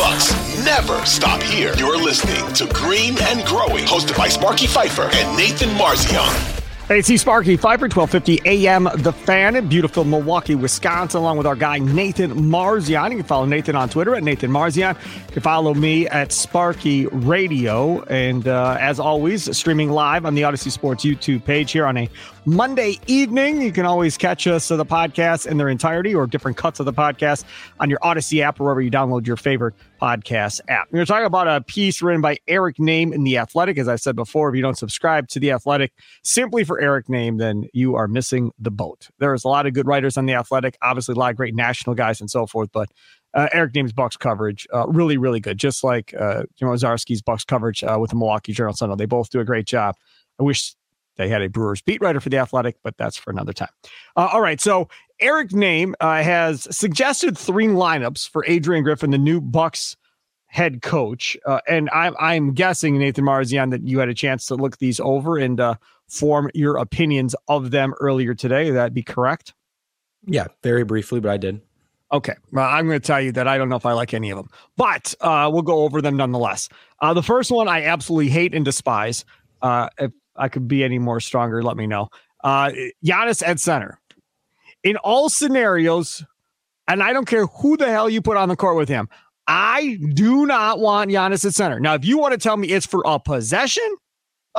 Bucks never stop here. You're listening to Green and Growing, hosted by Sparky Fifer and Nathan Marzion. Hey, it's Sparky, Fifer 1250 AM, The Fan in beautiful Milwaukee, Wisconsin, along with our guy Nathan Marzion. You can follow Nathan on Twitter at Nathan Marzion. You can follow me at Sparky Radio. And uh, as always, streaming live on the Audacy Sports YouTube page here on a Monday evening. You can always catch us, uh, the podcast in their entirety or different cuts of the podcast on your Audacy app or wherever you download your favorite podcast app. We're talking about a piece written by Eric Nehm in The Athletic. As I said before, if you don't subscribe to The Athletic simply for Eric Nehm, then you are missing the boat. There's a lot of good writers on The Athletic, obviously, a lot of great national guys and so forth, but uh, Eric Nehm's Bucks coverage, uh, really, really good. Just like uh, Jim Owczarski's Bucks coverage uh, with the Milwaukee Journal Sentinel. They both do a great job. I wish they had a Brewers beat writer for the Athletic, but that's for another time. Uh, all right, so Eric Nehm uh, has suggested three lineups for Adrian Griffin, the new Bucks head coach, uh, and I'm I'm guessing Nathan Marzion that you had a chance to look these over and uh, form your opinions of them earlier today. That'd be correct. Yeah, very briefly, but I did. Okay, well, I'm going to tell you that I don't know if I like any of them, but uh, we'll go over them nonetheless. Uh, the first one I absolutely hate and despise. Uh, if I could be any more stronger, let me know. Uh, Giannis at center. In all scenarios, and I don't care who the hell you put on the court with him, I do not want Giannis at center. Now, if you want to tell me it's for a possession,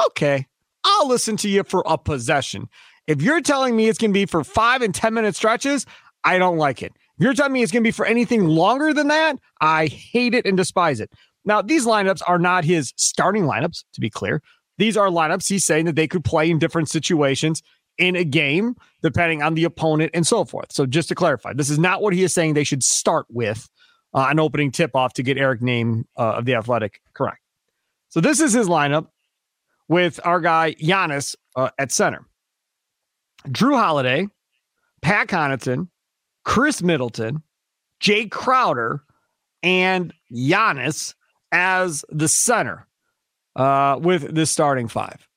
okay, I'll listen to you for a possession. If you're telling me it's going to be for five and 10 minute stretches, I don't like it. If you're telling me it's going to be for anything longer than that, I hate it and despise it. Now, these lineups are not his starting lineups, to be clear. These are lineups he's saying that they could play in different situations in a game, depending on the opponent and so forth. So, just to clarify, this is not what he is saying they should start with uh, an opening tip off to get Eric Nehm uh, of the Athletic correct. So, this is his lineup with our guy Giannis uh, at center. Jrue Holiday, Pat Connaughton, Khris Middleton, Jae Crowder, and Giannis as the center uh, with this starting five.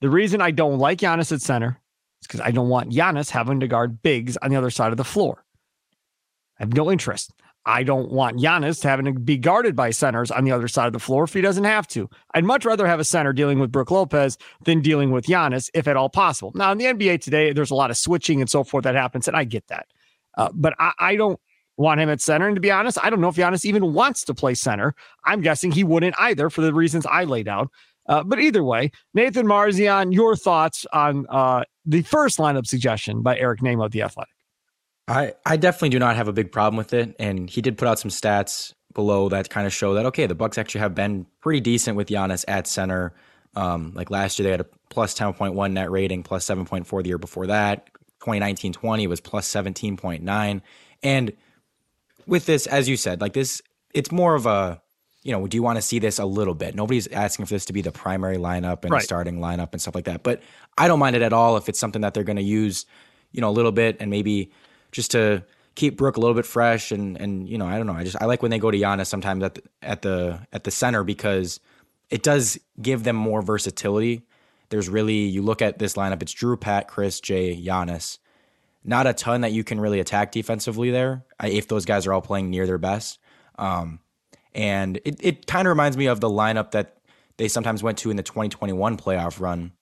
The reason I don't like Giannis at center is because I don't want Giannis having to guard bigs on the other side of the floor. I have no interest. I don't want Giannis having to be guarded by centers on the other side of the floor if he doesn't have to. I'd much rather have a center dealing with Brook Lopez than dealing with Giannis, if at all possible. Now, in the NBA today, there's a lot of switching and so forth that happens, and I get that. Uh, but I, I, don't want him at center. And to be honest, I don't know if Giannis even wants to play center. I'm guessing he wouldn't either for the reasons I laid out. Uh, but either way, Nathan Marzion, your thoughts on uh, the first lineup suggestion by Eric Nehm of the Athletic? I, I definitely do not have a big problem with it. And he did put out some stats below that kind of show that, okay, the Bucks actually have been pretty decent with Giannis at center. Um, like last year, they had a plus 10.1 net rating, plus 7.4 the year before that. 2019 20 was plus 17.9. And with this, as you said, like this, it's more of a, you know, do you want to see this a little bit? Nobody's asking for this to be the primary lineup and right. starting lineup and stuff like that. But I don't mind it at all if it's something that they're going to use, you know, a little bit and maybe just to keep Brook a little bit fresh and and you know, I don't know. I just I like when they go to Giannis sometimes at the, at the at the center because it does give them more versatility. There's really you look at this lineup, it's Jrue, Pat, Khris, Jae, Giannis not a ton that you can really attack defensively there if those guys are all playing near their best. Um, and it, it kind of reminds me of the lineup that they sometimes went to in the 2021 playoff run,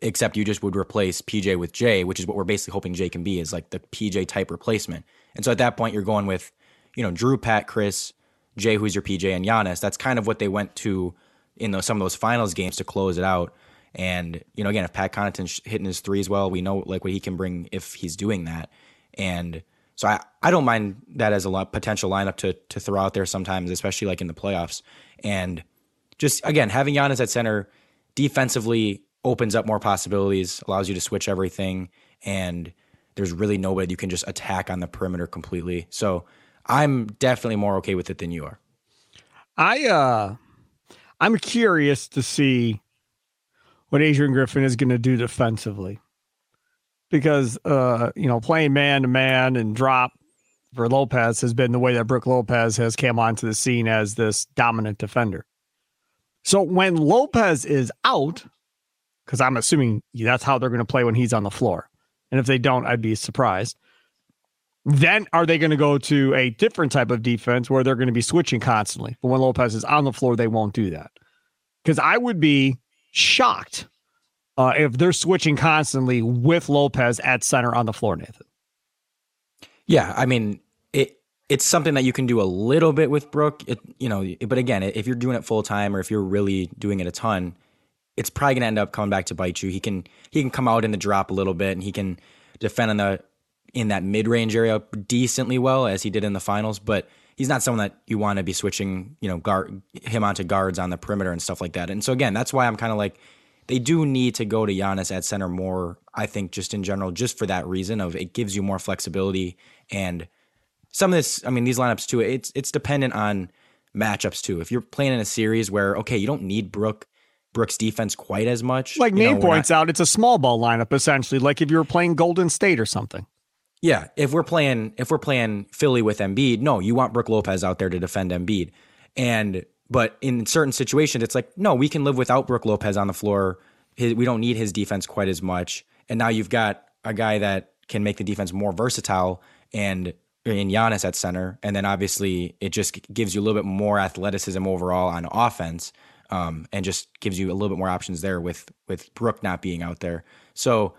except you just would replace PJ with Jae, which is what we're basically hoping Jae can be, is like the PJ type replacement. And so at that point, you're going with, you know, Jrue, Pat, Khris, Jae, who's your PJ, and Giannis. That's kind of what they went to in those, some of those finals games to close it out. And you know, again, if Pat Connaughton's hitting his threes well, we know like what he can bring if he's doing that. And so I, I don't mind that as a lot, potential lineup to to throw out there sometimes, especially like in the playoffs. And just again, having Giannis at center defensively opens up more possibilities, allows you to switch everything, and there's really nobody you can just attack on the perimeter completely. So I'm definitely more okay with it than you are. I uh I'm curious to see what Adrian Griffin is going to do defensively. Because, uh, you know, playing man to man and drop for Lopez has been the way that Brook Lopez has come onto the scene as this dominant defender. So when Lopez is out, because I'm assuming that's how they're going to play when he's on the floor. And if they don't, I'd be surprised. Then are they going to go to a different type of defense where they're going to be switching constantly? But when Lopez is on the floor, they won't do that. Because I would be shocked uh, if they're switching constantly with Lopez at center on the floor, Nathan. Yeah, I mean it. It's something that you can do a little bit with Brook. It, you know, but again, if you're doing it full time or if you're really doing it a ton, it's probably gonna end up coming back to bite you. He can he can come out in the drop a little bit and he can defend in the in that mid range area decently well as he did in the finals, but he's not someone that you want to be switching, you know, guard him onto guards on the perimeter and stuff like that. And so again, that's why I'm kind of like they do need to go to Giannis at center more, I think, just in general, just for that reason of it gives you more flexibility and some of this, I mean, these lineups too, it's it's dependent on matchups too. If you're playing in a series where, okay, you don't need Brook Brook's defense quite as much. Like Nate points not, out, it's a small ball lineup essentially, like if you were playing Golden State or something. Yeah, if we're playing if we're playing Philly with Embiid, no, you want Brook Lopez out there to defend Embiid. And but in certain situations, it's like, no, we can live without Brook Lopez on the floor. His, we don't need his defense quite as much. And now you've got a guy that can make the defense more versatile and in Giannis at center. And then obviously it just gives you a little bit more athleticism overall on offense. Um, and just gives you a little bit more options there with with Brook not being out there. So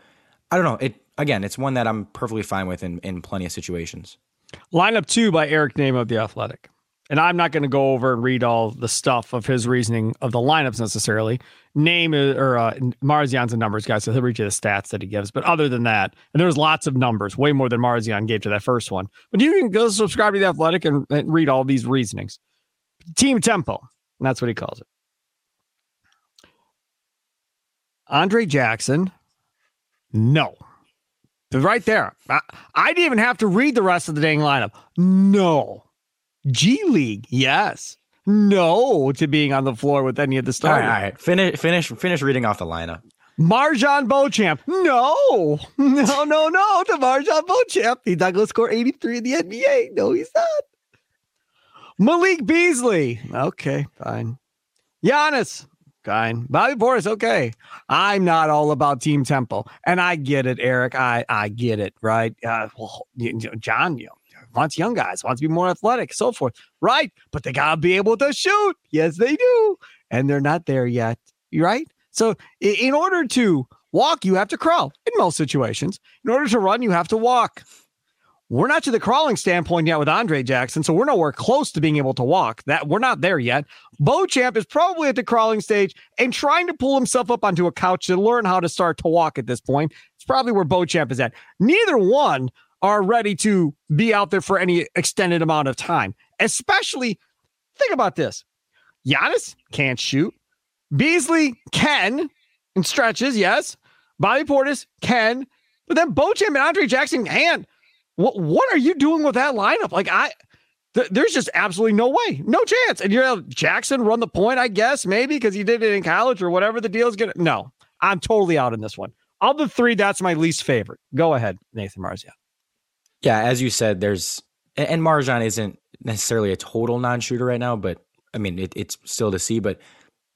I don't know. It again, it's one that I'm perfectly fine with in, in plenty of situations. Lineup two by Eric Nehm of the Athletic. And I'm not going to go over and read all the stuff of his reasoning of the lineups necessarily. Nehm or uh, Marzion's a numbers guy, so he'll read you the stats that he gives. But other than that, and there's lots of numbers, way more than Marzion gave to that first one. But you can go subscribe to the Athletic and, and read all these reasonings. Team tempo, that's what he calls it. Andre Jackson, no. Right there. I, I didn't even have to read the rest of the dang lineup. No. G League, yes. No to being on the floor with any of the starters. All right, all right. Finish, finish, finish reading off the lineup. MarJon Beauchamp. No, no, no, no to MarJon Beauchamp. He's not going to score 83 in the NBA. No, he's not. Malik Beasley. Okay, fine. Giannis. Fine. Bobby Portis. Okay. I'm not all about team tempo, And I get it, Eric. I, I get it, right? Uh, well, you know, John, you know, wants young guys, wants to be more athletic, so forth. Right. But they got to be able to shoot. Yes, they do. And they're not there yet. Right. So in order to walk, you have to crawl in most situations. In order to run, you have to walk. We're not to the crawling standpoint yet with Andre Jackson, so we're nowhere close to being able to walk. That we're not there yet. Beauchamp is probably at the crawling stage and trying to pull himself up onto a couch to learn how to start to walk at this point. It's probably where Beauchamp is at. Neither one are ready to be out there for any extended amount of time. Especially, think about this Giannis can't shoot. Beasley can in stretches, yes. Bobby Portis can, but then Beauchamp and Andre Jackson can't. What what are you doing with that lineup? Like I, th- there's just absolutely no way, no chance. And you're Jackson run the point, I guess, maybe because he did it in college or whatever the deal is gonna. No, I'm totally out in this one. Of the three, that's my least favorite. Go ahead, Nathan Marzion. Yeah, as you said, there's and MarJon isn't necessarily a total non-shooter right now, but I mean it, it's still to see. But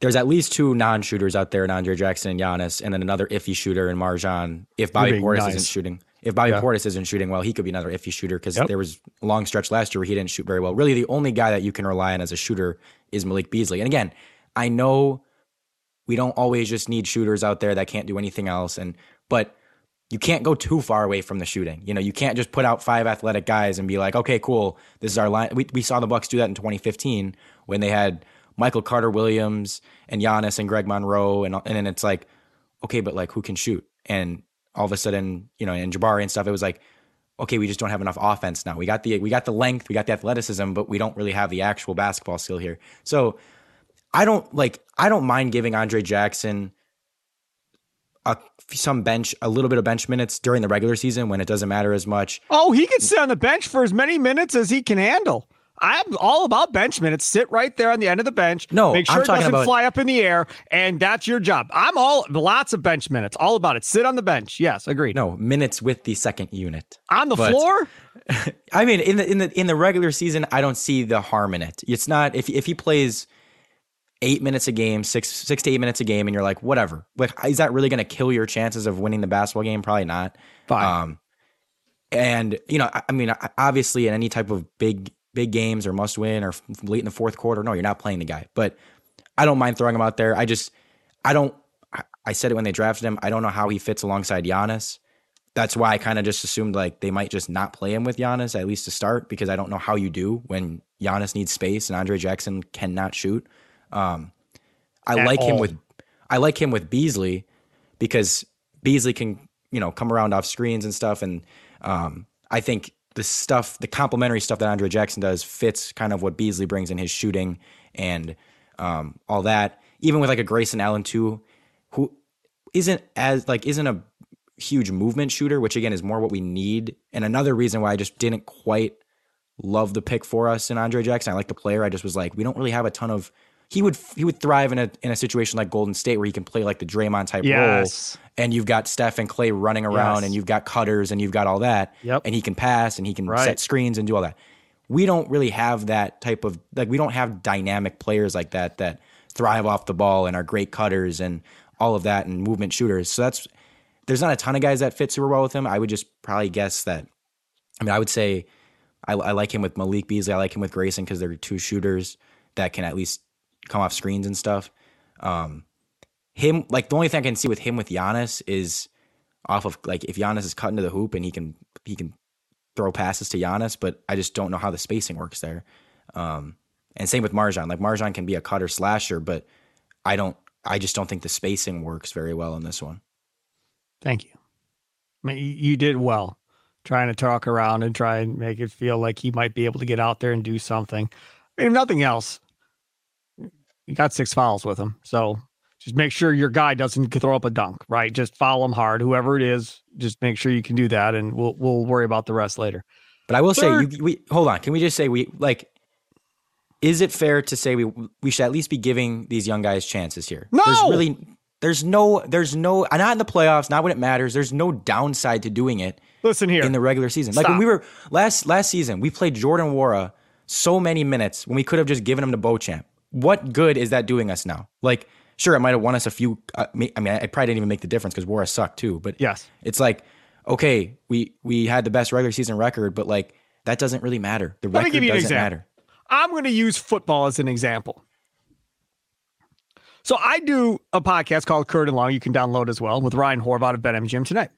there's at least two non-shooters out there in Andre Jackson and Giannis, and then another iffy shooter in MarJon If Bobby Portis nice. isn't shooting, if Bobby yeah. Portis isn't shooting well, he could be another iffy shooter because yep. there was a long stretch last year where he didn't shoot very well. Really, the only guy that you can rely on as a shooter is Malik Beasley. And again, I know we don't always just need shooters out there that can't do anything else, and but you can't go too far away from the shooting. You know, you can't just put out five athletic guys and be like, okay, cool, this is our line. We, we saw the Bucks do that in 2015 when they had Michael Carter Williams and Giannis and Greg Monroe, and and then it's like, okay, but like who can shoot? And all of a sudden, you know, and Jabari and stuff, it was like, okay, we just don't have enough offense now. We got the we got the length, we got the athleticism, but we don't really have the actual basketball skill here. So I don't like I don't mind giving Andre Jackson a, some bench, a little bit of bench minutes during the regular season when it doesn't matter as much. Oh, he can sit on the bench for as many minutes as he can handle. I'm all about bench minutes. Sit right there on the end of the bench. No, make sure it doesn't about, fly up in the air, and that's your job. I'm all lots of bench minutes. All about it. Sit on the bench. Yes, agreed. No minutes with the second unit on the but, floor. I mean, in the in the in the regular season, I don't see the harm in it. It's not if if he plays eight minutes a game, six six to eight minutes a game, and you're like, whatever. Like, is that really going to kill your chances of winning the basketball game? Probably not. Fine. Um, And you know, I, I mean, obviously, in any type of big big games or must win or late in the fourth quarter, no, you're not playing the guy. But I don't mind throwing him out there. I just I don't. I said it when they drafted him. I don't know how he fits alongside Giannis. That's why I kind of just assumed like they might just not play him with Giannis at least to start because I don't know how you do when Giannis needs space and Andre Jackson cannot shoot. Um, I at like all. him with I like him with Beasley because Beasley can you know come around off screens and stuff, and um, I think the stuff, the complementary stuff that Andre Jackson does fits kind of what Beasley brings in his shooting and um, all that. Even with like a Grayson Allen too, who isn't as like isn't a huge movement shooter, which again is more what we need. And another reason why I just didn't quite love the pick for us in Andre Jackson. I like the player. I just was like, we don't really have a ton of. He would he would thrive in a in a situation like Golden State where he can play like the Draymond type yes. role, and you've got Steph and Clay running around, yes. and you've got cutters, and you've got all that, yep. and he can pass, and he can right. set screens and do all that. We don't really have that type of like we don't have dynamic players like that that thrive off the ball and are great cutters and all of that and movement shooters. So that's there's not a ton of guys that fit super well with him. I would just probably guess that. I mean, I would say I, I like him with Malik Beasley. I like him with Grayson because they're two shooters that can at least come off screens and stuff. Um, him like the only thing I can see with him with Giannis is off of like if Giannis is cutting to the hoop and he can he can throw passes to Giannis, but I just don't know how the spacing works there. Um, and same with MarJon. Like MarJon can be a cutter slasher, but I don't. I just don't think the spacing works very well in this one. Thank you. I mean, you did well trying to talk around and try and make it feel like he might be able to get out there and do something. I mean, if nothing else, you got six fouls with him. So just make sure your guy doesn't throw up a dunk, right? Just foul him hard, whoever it is. Just make sure you can do that, and we'll we'll worry about the rest later. But I will Third, say, you, we hold on. Can we just say we like? Is it fair to say we we should at least be giving these young guys chances here? No, there's really there's no there's no uh, not in the playoffs, not when it matters. There's no downside to doing it. Listen here. In the regular season. Stop. Like when we were last last season, we played Jordan Nwora so many minutes when we could have just given him to Beauchamp. What good is that doing us now? Like, sure, it might have won us a few. Uh, I mean, I probably didn't even make the difference because Nwora sucked too. But yes, it's like, okay, we we had the best regular season record, but like that doesn't really matter. The Let record doesn't matter. I'm going to use football as an example. So I do a podcast called Curd and Long. You can download as well with Ryan Horvat of BetMGM tonight.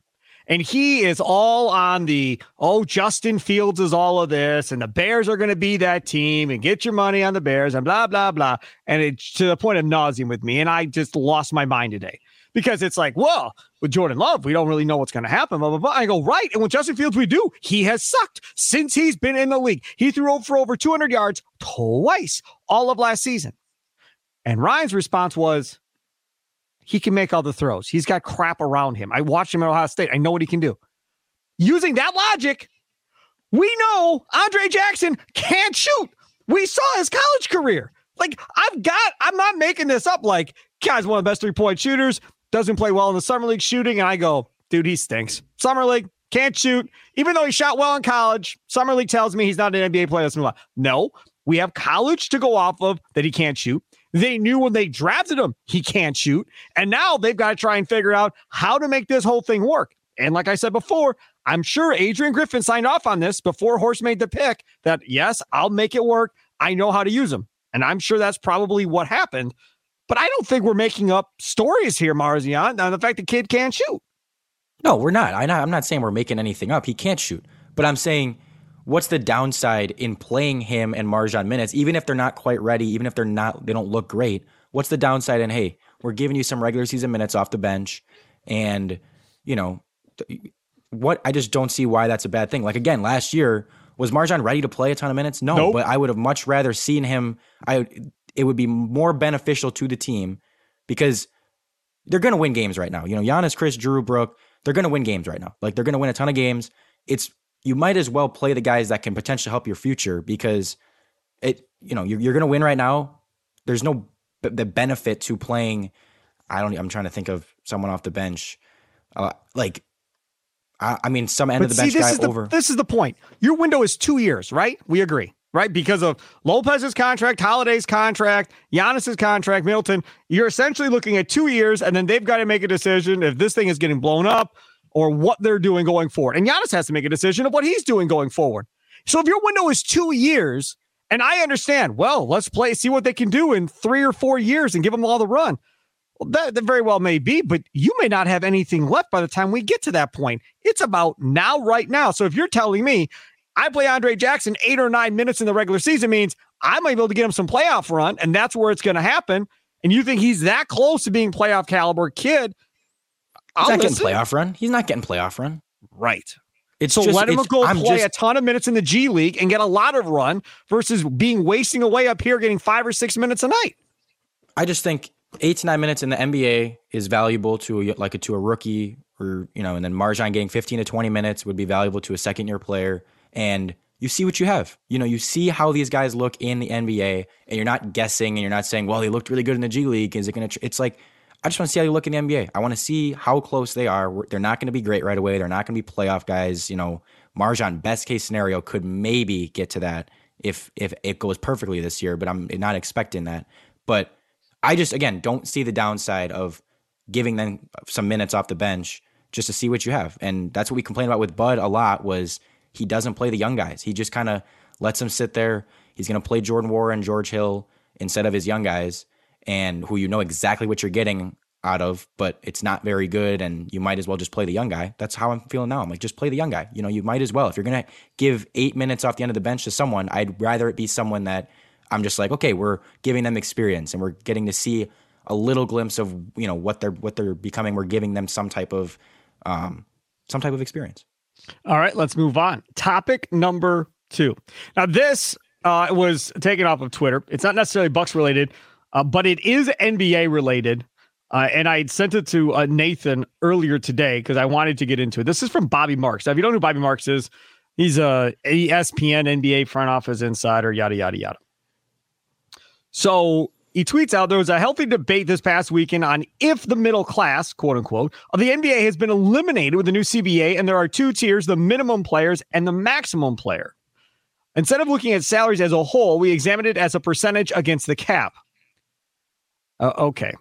And he is all on the, oh, Justin Fields is all of this, and the Bears are going to be that team, and get your money on the Bears, and blah, blah, blah. And it's to the point of nauseum with me. And I just lost my mind today because it's like, well, with Jordan Love, we don't really know what's going to happen. Blah, blah, blah. I go, right. And with Justin Fields, we do. He has sucked since he's been in the league. He threw for over 200 yards twice all of last season. And Ryan's response was, he can make all the throws. He's got crap around him. I watched him at Ohio State. I know what he can do. Using that logic, we know Andre Jackson can't shoot. We saw his college career. Like, I've got, I'm not making this up. Like, guy's one of the best three point shooters, doesn't play well in the Summer League shooting. And I go, dude, he stinks. Summer League, can't shoot. Even though he shot well in college, Summer League tells me he's not an NBA player. No, we have college to go off of that he can't shoot. They knew when they drafted him, he can't shoot. And now they've got to try and figure out how to make this whole thing work. And like I said before, I'm sure Adrian Griffin signed off on this before Horst made the pick that, yes, I'll make it work. I know how to use them. And I'm sure that's probably what happened. But I don't think we're making up stories here, Marzion, on the fact the kid can't shoot. No, we're not. I'm not saying we're making anything up. He can't shoot. But I'm saying what's the downside in playing him and MarJon minutes, even if they're not quite ready, even if they're not, they don't look great? What's the downside in, hey, we're giving you some regular season minutes off the bench and, you know, what I just don't see why that's a bad thing. Like again, last year was MarJon ready to play a ton of minutes? No, nope. but I would have much rather seen him. I it would be more beneficial to the team because they're going to win games right now. You know, Giannis, Khris, Jrue, Brook, they're going to win games right now. Like they're going to win a ton of games. It's you might as well play the guys that can potentially help your future because it you know you're, you're going to win right now there's no b- the benefit to playing i don't i'm trying to think of someone off the bench uh, like I, I, mean some end but of the see, bench this guy is the, over this is the point your window is two years right we agree right? Because of Lopez's contract, Holiday's contract, Giannis's contract, Milton. You're essentially looking at two years, and then they've got to make a decision if this thing is getting blown up or what they're doing going forward. And Giannis has to make a decision of what he's doing going forward. So if your window is two years, and I understand, well, let's play, see what they can do in three or four years and give them all the run. Well, that, that very well may be, but you may not have anything left by the time we get to that point. It's about now, right now. So if you're telling me I play Andre Jackson eight or nine minutes in the regular season means I might be able to get him some playoff run, and that's where it's going to happen. And you think he's that close to being playoff caliber kid? He's I'll not listen. getting playoff run. He's not getting playoff run. Right. It's so just, let him go I'm play just, a ton of minutes in the G League and get a lot of run versus being wasting away up here getting five or six minutes a night. I just think eight to nine minutes in the NBA is valuable to a, like a, to a rookie or you know, and then MarJon getting fifteen to twenty minutes would be valuable to a second year player. And you see what you have. You know, you see how these guys look in the NBA, and you're not guessing and you're not saying, well, he looked really good in the G League. Is it going to? Tr-? It's like, I just want to see how you look in the NBA. I want to see how close they are. They're not going to be great right away. They're not going to be playoff guys. You know, MarJon, best case scenario, could maybe get to that if if it goes perfectly this year, but I'm not expecting that. But I just again don't see the downside of giving them some minutes off the bench just to see what you have. And that's what we complained about with Bud a lot was he doesn't play the young guys. He just kind of lets them sit there. He's going to play Jordan Nwora and George Hill instead of his young guys, and who you know exactly what you're getting out of, but it's not very good, and you might as well just play the young guy. That's how I'm feeling now. I'm like, just play the young guy. You know, you might as well. If you're going to give eight minutes off the end of the bench to someone, I'd rather it be someone that I'm just like, okay, we're giving them experience and we're getting to see a little glimpse of you know what they're what they're becoming. We're giving them some type of um, some type of experience. All right, let's move on. Topic number two. Now, this uh, was taken off of Twitter. It's not necessarily Bucks related, uh, but it is NBA related. Uh, and I sent it to uh, Nathan earlier today because I wanted to get into it. This is from Bobby Marks. Now, if you don't know who Bobby Marks is, he's a ESPN NBA front office insider, yada, yada, yada. So he tweets out there was a healthy debate this past weekend on if the middle class, quote unquote, of the NBA has been eliminated with the new CBA, and there are two tiers the minimum players and the maximum player. Instead of looking at salaries as a whole, we examined it as a percentage against the cap. Uh, okay.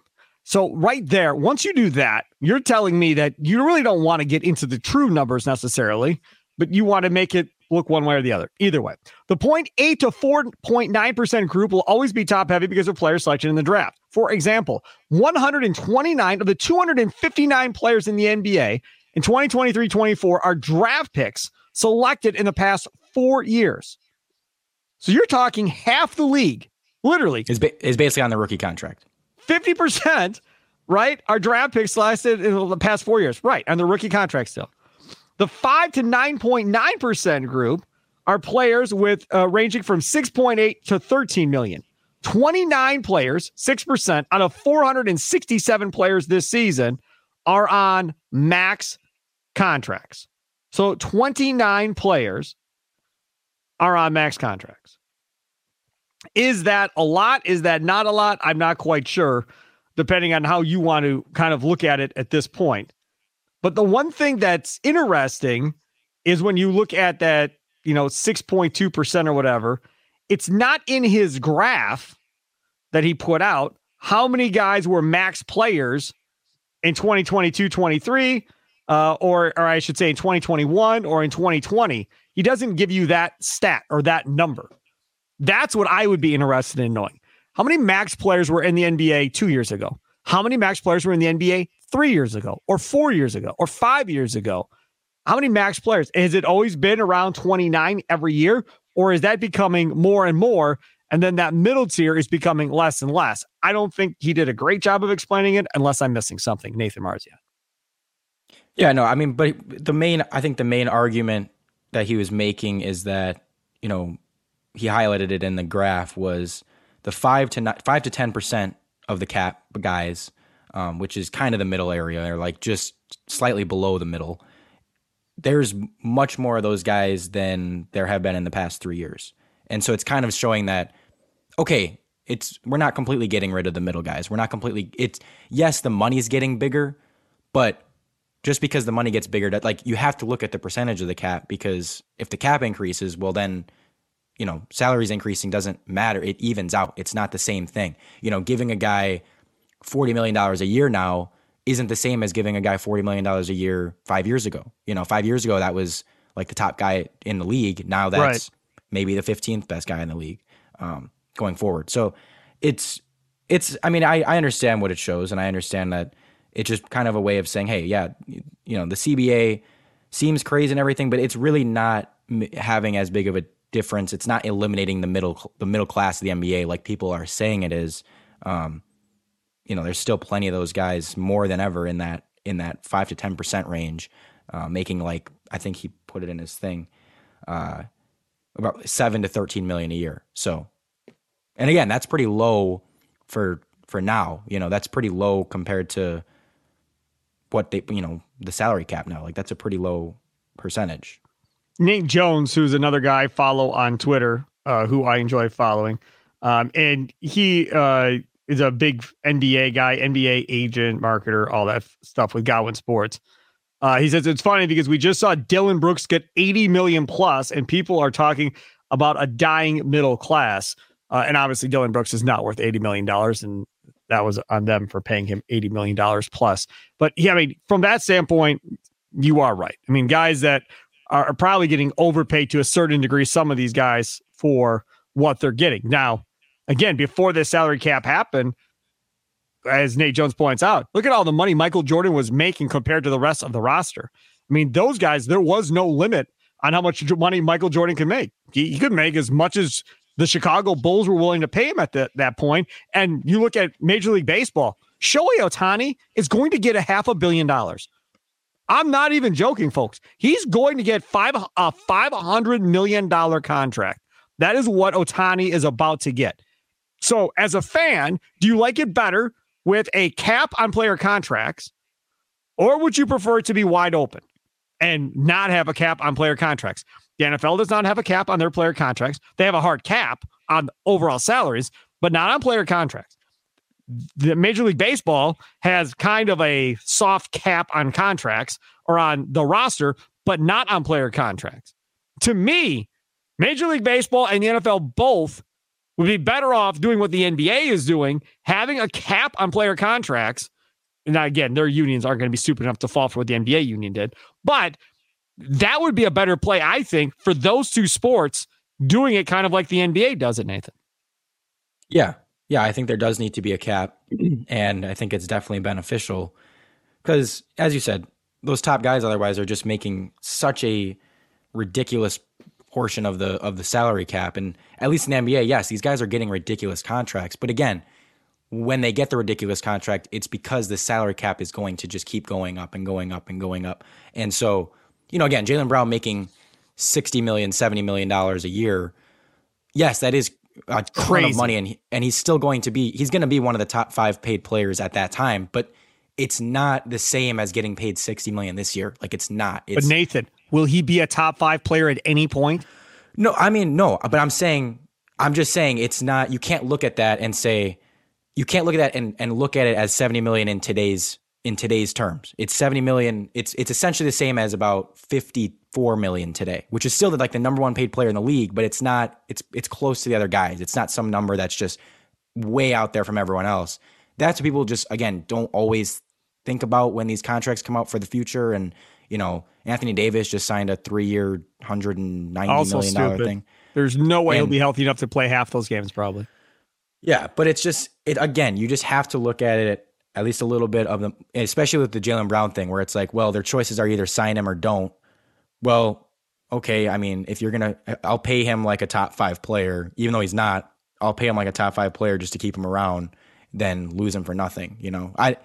So, right there, once you do that, you're telling me that you really don't want to get into the true numbers necessarily, but you want to make it look one way or the other. Either way, the 0.8 to 4.9% group will always be top heavy because of player selection in the draft. For example, 129 of the 259 players in the NBA in 2023 24 are draft picks selected in the past four years. So you're talking half the league, literally, is, ba- is basically on the rookie contract. 50%, right? Are draft picks lasted in the past four years, right? And the rookie contract still. The 5 to 9.9% group are players with uh, ranging from 6.8 to 13 million. 29 players, 6% out of 467 players this season are on max contracts. So 29 players are on max contracts. Is that a lot? Is that not a lot? I'm not quite sure, depending on how you want to kind of look at it at this point. But the one thing that's interesting is when you look at that, you know, 6.2% or whatever, it's not in his graph that he put out how many guys were max players in 2022 23, uh, or, or I should say in 2021 or in 2020. He doesn't give you that stat or that number. That's what I would be interested in knowing. How many max players were in the NBA two years ago? How many max players were in the NBA three years ago, or four years ago, or five years ago? How many max players? Has it always been around 29 every year, or is that becoming more and more? And then that middle tier is becoming less and less. I don't think he did a great job of explaining it, unless I'm missing something. Nathan Marzion. Yeah, no, I mean, but the main, I think the main argument that he was making is that, you know, he highlighted it in the graph was the five to five to ten percent of the cap guys, um, which is kind of the middle area, or like just slightly below the middle. There's much more of those guys than there have been in the past three years, and so it's kind of showing that okay, it's we're not completely getting rid of the middle guys. We're not completely. It's yes, the money's getting bigger, but just because the money gets bigger, like you have to look at the percentage of the cap because if the cap increases, well then you know, salaries increasing doesn't matter. It evens out. It's not the same thing. You know, giving a guy $40 million a year now isn't the same as giving a guy $40 million a year five years ago. You know, five years ago, that was like the top guy in the league. Now that's right. maybe the 15th best guy in the league um, going forward. So it's, it's, I mean, I, I understand what it shows and I understand that it's just kind of a way of saying, hey, yeah, you know, the CBA seems crazy and everything, but it's really not having as big of a difference. It's not eliminating the middle the middle class of the NBA like people are saying it is. Um, you know, there's still plenty of those guys more than ever in that in that five to ten percent range, uh, making like I think he put it in his thing, uh, about seven to thirteen million a year. So, and again, that's pretty low for for now. You know, that's pretty low compared to what they you know the salary cap now. Like that's a pretty low percentage. Nate Jones, who's another guy I follow on Twitter, uh, who I enjoy following, um, and he uh, is a big NBA guy, NBA agent, marketer, all that stuff with Gowan Sports. Uh, he says it's funny because we just saw Dillon Brooks get 80 million plus, and people are talking about a dying middle class. Uh, and obviously, Dillon Brooks is not worth 80 million dollars, and that was on them for paying him 80 million dollars plus. But yeah, I mean, from that standpoint, you are right. I mean, guys that are, are probably getting overpaid to a certain degree. Some of these guys for what they're getting now again, before this salary cap happened, as Nate Jones points out, look at all the money Michael Jordan was making compared to the rest of the roster. I mean, those guys, there was no limit on how much money Michael Jordan could make. He, he could make as much as the Chicago Bulls were willing to pay him at the, that point. And you look at Major League Baseball, Shohei Ohtani is going to get a half a billion dollars. I'm not even joking, folks. He's going to get five a five hundred million dollar contract. That is what Ohtani is about to get. So, as a fan, do you like it better with a cap on player contracts, or would you prefer it to be wide open and not have a cap on player contracts? The NFL does not have a cap on their player contracts. They have a hard cap on overall salaries, but not on player contracts. The Major League Baseball has kind of a soft cap on contracts or on the roster, but not on player contracts. To me, Major League Baseball and the NFL both would be better off doing what the NBA is doing, having a cap on player contracts. Now, again, their unions aren't going to be stupid enough to fall for what the NBA union did, but that would be a better play, I think, for those two sports doing it kind of like the NBA does it, Nathan. Yeah. Yeah. I think there does need to be a cap. And I think it's definitely beneficial because, as you said, those top guys otherwise are just making such a ridiculous portion of the of the salary cap. And at least in the NBA, yes, these guys are getting ridiculous contracts. But again, when they get the ridiculous contract, it's because the salary cap is going to just keep going up and going up and going up. And so, you know, again, Jaylen Brown making 60 million, 70 million dollars a year. Yes, that is a ton of money and and he's still going to be he's going to be one of the top 5 paid players at that time, but it's not the same as getting paid 60 million this year. Like it's not. It's, but Nathan, Will he be a top five player at any point? No, I mean, no, but I'm saying, I'm just saying it's not, you can't look at that and say, you can't look at that and, and look at it as 70 million in today's in today's terms. It's 70 million. It's it's essentially the same as about 54 million today, which is still like the number one paid player in the league, but it's not it's it's close to the other guys. It's not some number that's just way out there from everyone else. That's what people just again don't always think about when these contracts come out for the future and you know, Anthony Davis just signed a three year, hundred and ninety million dollar thing. There's no way and, he'll be healthy enough to play half those games, probably. Yeah, but it's just it again. You just have to look at it at least a little bit of them, especially with the Jaylen Brown thing, where it's like, well, their choices are either sign him or don't. Well, okay, I mean, if you're gonna, I'll pay him like a top five player, even though he's not. I'll pay him like a top five player just to keep him around, then lose him for nothing. You know, I,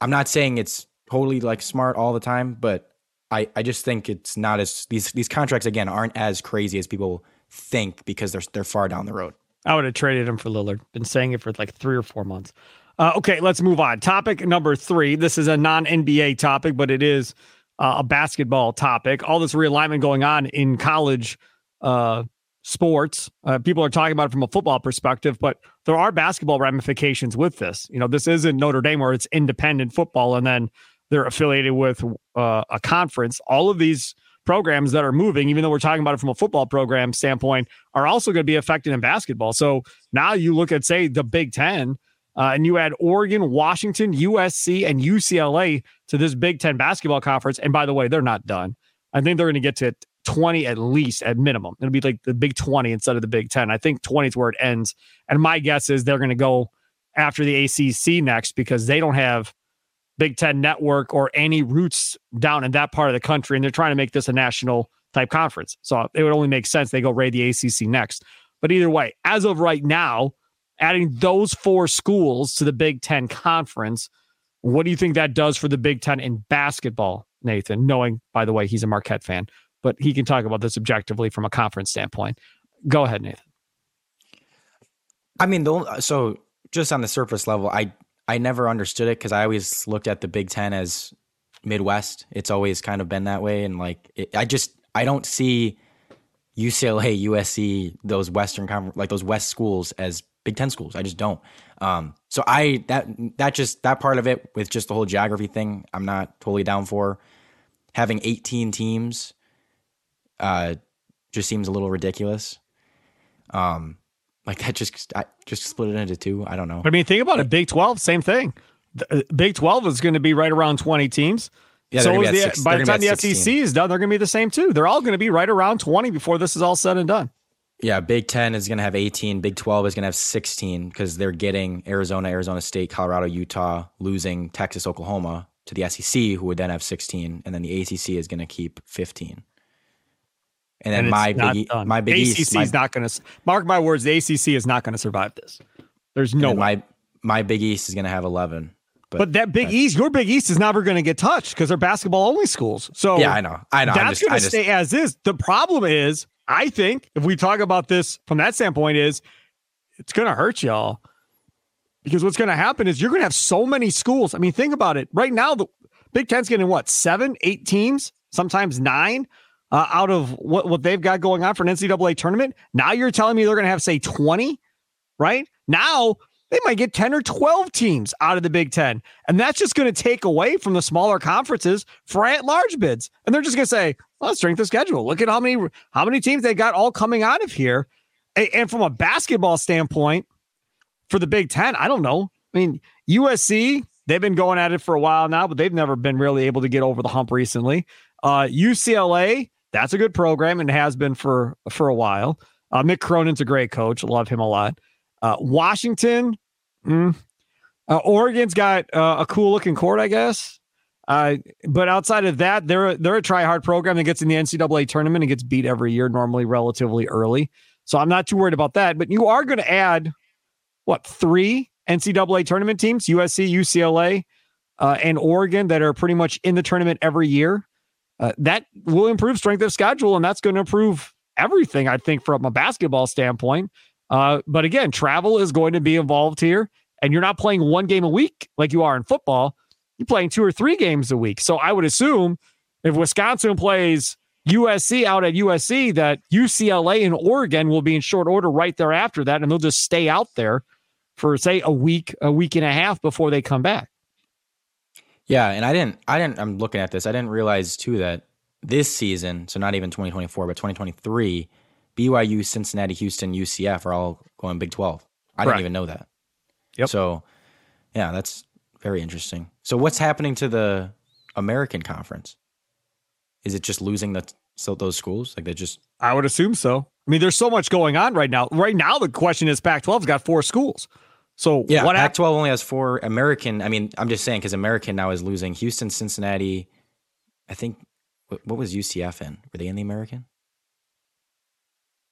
I'm not saying it's totally like smart all the time, but I, I just think it's not as these these contracts again aren't as crazy as people think because they're they're far down the road. I would have traded him for Lillard. Been saying it for like three or four months. Uh, okay, let's move on. Topic number three. This is a non NBA topic, but it is uh, a basketball topic. All this realignment going on in college uh, sports. Uh, people are talking about it from a football perspective, but there are basketball ramifications with this. You know, this isn't Notre Dame where it's independent football and then they're affiliated with uh, a conference. All of these programs that are moving, even though we're talking about it from a football program standpoint, are also going to be affected in basketball. So now you look at, say, the Big Ten, uh, and you add Oregon, Washington, USC, and UCLA to this Big Ten basketball conference. And by the way, they're not done. I think they're going to get to 20 at least at minimum. It'll be like the Big 20 instead of the Big 10. I think 20 is where it ends. And my guess is they're going to go after the ACC next because they don't have Big Ten network or any roots down in that part of the country. And they're trying to make this a national type conference. So it would only make sense they go raid the ACC next. But either way, as of right now, adding those four schools to the Big Ten conference, what do you think that does for the Big Ten in basketball, Nathan? Knowing, by the way, he's a Marquette fan, but he can talk about this objectively from a conference standpoint. Go ahead, Nathan. I mean, the so just on the surface level, I I never understood it because I always looked at the Big Ten as Midwest. It's always kind of been that way, and like it, I just I don't see UCLA, USC, those Western like those West schools as Big Ten schools. I just don't. Um, so I that that just that part of it with just the whole geography thing, I'm not totally down for. Having 18 teams, uh, just seems a little ridiculous. Um, like that just I just split it into two. I don't know. I mean, think about it. Big 12, same thing. The, uh, Big 12 is going to be right around 20 teams. Yeah, so the, six, by the time the 16. SEC is done, they're going to be the same too. They're all going to be right around 20 before this is all said and done. Yeah, Big 10 is going to have 18. Big 12 is going to have 16 because they're getting Arizona, Arizona State, Colorado, Utah, losing Texas, Oklahoma to the SEC, who would then have 16. And then the ACC is going to keep 15. And then and my big, my big ACC East, is not going to mark my words. The ACC is not going to survive this. There's no my my Big East is going to have 11. But, but that Big East, your Big East is never going to get touched because they're basketball only schools. So yeah, I know, I know. That's going to stay as is. The problem is, I think, if we talk about this from that standpoint, is it's going to hurt y'all because what's going to happen is you're going to have so many schools. I mean, think about it. Right now, the Big Ten's getting what seven, eight teams, sometimes nine. Uh, out of what, what they've got going on for an NCAA tournament. Now you're telling me they're going to have, say, 20, right? Now they might get 10 or 12 teams out of the Big Ten. And that's just going to take away from the smaller conferences for at large bids. And they're just going to say, well, strength of schedule. Look at how many how many teams they got all coming out of here. And from a basketball standpoint, for the Big Ten, I don't know. I mean, USC, they've been going at it for a while now, but they've never been really able to get over the hump recently. Uh, UCLA, that's a good program and has been for for a while. Uh, Mick Cronin's a great coach. Love him a lot. Uh, Washington, Mm. Uh, Oregon's got uh, a cool looking court, I guess. Uh, but outside of that, they're they're a try hard program that gets in the NCAA tournament and gets beat every year, normally relatively early. So I'm not too worried about that. But you are going to add what three NCAA tournament teams: USC, UCLA, uh, and Oregon that are pretty much in the tournament every year. Uh, that will improve strength of schedule, and that's going to improve everything. I think from a basketball standpoint. Uh, but again, travel is going to be involved here, and you're not playing one game a week like you are in football. You're playing two or three games a week. So I would assume if Wisconsin plays USC out at USC, that UCLA and Oregon will be in short order right there after that, and they'll just stay out there for say a week, a week and a half before they come back. Yeah, and I didn't, I didn't. I'm looking at this. I didn't realize too that this season, so not even 2024, but 2023 BYU, Cincinnati, Houston, UCF are all going Big 12. I didn't even know that. Yep. So, yeah, that's very interesting. So, what's happening to the American Conference? Is it just losing the so those schools? Like they just I would assume so. I mean, there's so much going on right now. Right now, the question is Pac-12's got four schools. So yeah, what Pac-12 only has four. American. I mean, I'm just saying because American now is losing Houston, Cincinnati. I think what was UCF in? Were they in the American?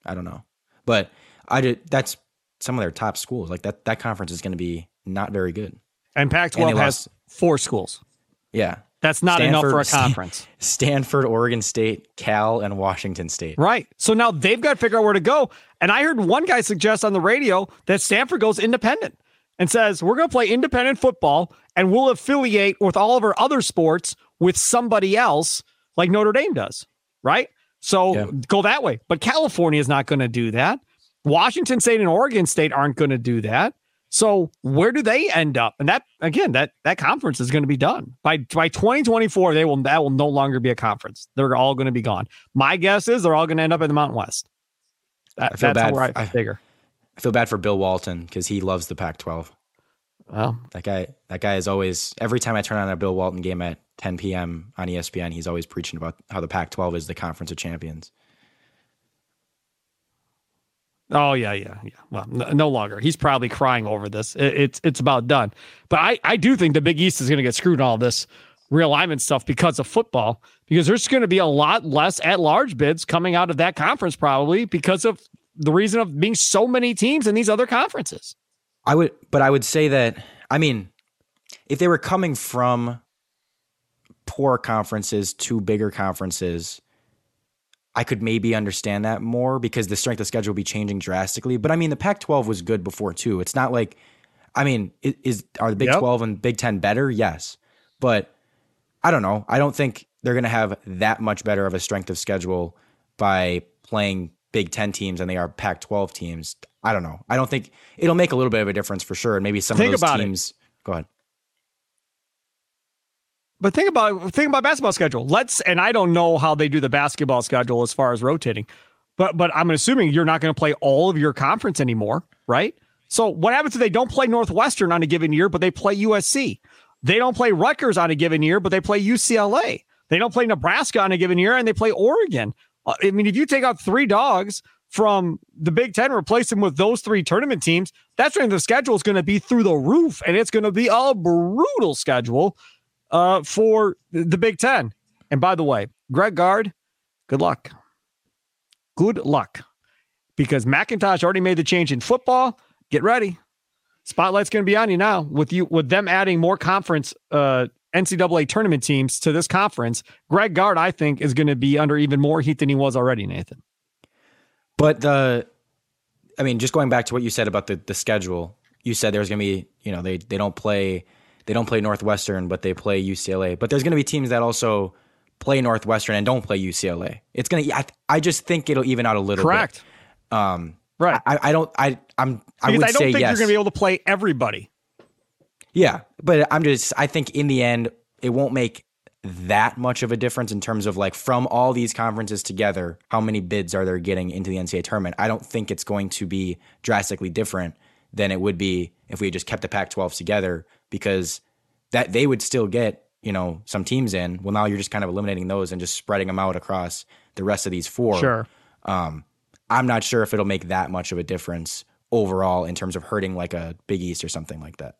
I don't know, but I did. That's some of their top schools. Like that, that conference is going to be not very good. And Pac-12 and has four schools. Yeah, that's not Stanford, enough for a conference. Stanford, Oregon State, Cal, and Washington State. Right. So now they've got to figure out where to go. And I heard one guy suggest on the radio that Stanford goes independent and says, we're going to play independent football and we'll affiliate with all of our other sports with somebody else like Notre Dame does. Right. So yeah. go that way. But California is not going to do that. Washington State and Oregon State aren't going to do that. So where do they end up? And that again, that that conference is going to be done by by 2024. They will that will no longer be a conference. They're all going to be gone. My guess is they're all going to end up in the Mountain West. That, I feel that's bad. where I, I figure. I feel bad for Bill Walton because he loves the Pac-12. Well, that guy, that guy is always every time I turn on a Bill Walton game at 10 p.m. on ESPN, he's always preaching about how the Pac-12 is the conference of champions. Oh yeah, yeah, yeah. Well, no, no longer. He's probably crying over this. It, it's it's about done. But I I do think the Big East is going to get screwed in all this realignment stuff because of football. Because there's going to be a lot less at large bids coming out of that conference probably because of the reason of being so many teams in these other conferences. I would, but I would say that I mean, if they were coming from poor conferences to bigger conferences I could maybe understand that more because the strength of schedule will be changing drastically. But I mean, the Pac-12 was good before too. It's not like, I mean, is are the Big yep. 12 and Big 10 better? Yes, but I don't know. I don't think they're going to have that much better of a strength of schedule by playing Big 10 teams and they are Pac-12 teams. I don't know. I don't think it'll make a little bit of a difference for sure. And maybe some think of those teams. It. Go ahead. But think about think about basketball schedule. Let's and I don't know how they do the basketball schedule as far as rotating, but but I'm assuming you're not going to play all of your conference anymore, right? So what happens if they don't play Northwestern on a given year, but they play USC? They don't play Rutgers on a given year, but they play UCLA. They don't play Nebraska on a given year, and they play Oregon. Uh, I mean, if you take out three dogs from the Big Ten, replace them with those three tournament teams, that's when the schedule is going to be through the roof, and it's going to be a brutal schedule uh, for the Big Ten. And by the way, Greg Gard, good luck. Good luck. Because McIntosh already made the change in football. Get ready. Spotlight's going to be on you now with you with them adding more conference uh, NCAA tournament teams to this conference. Greg Gard, I think, is going to be under even more heat than he was already, Nathan. But the, I mean, just going back to what you said about the the schedule, you said there's going to be, you know, they they don't play they don't play Northwestern, but they play UCLA. But there's going to be teams that also play Northwestern and don't play UCLA. It's going to. I, I just think it'll even out a little. Correct. Bit. Um, right. I, I don't. I I'm. I would I don't say think yes. you're going to be able to play everybody. Yeah, but I'm just. I think in the end, it won't make that much of a difference in terms of like from all these conferences together, how many bids are they getting into the NCAA tournament? I don't think it's going to be drastically different than it would be if we just kept the Pac-12 together because that they would still get you know some teams in. Well, now you're just kind of eliminating those and just spreading them out across the rest of these four. Sure. Um, I'm not sure if it'll make that much of a difference overall in terms of hurting like a Big East or something like that.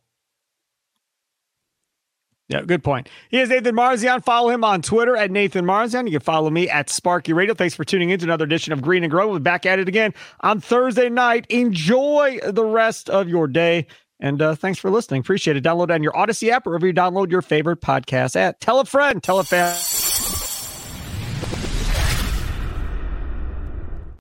Yeah, good point. He is Nathan Marzion. Follow him on Twitter at Nathan Marzion. You can follow me at Sparky Radio. Thanks for tuning in to another edition of Green and Grow. We'll be back at it again on Thursday night. Enjoy the rest of your day. And uh, thanks for listening. Appreciate it. Download on your Audacy app or wherever you download your favorite podcast at. Tell a friend, tell a fan.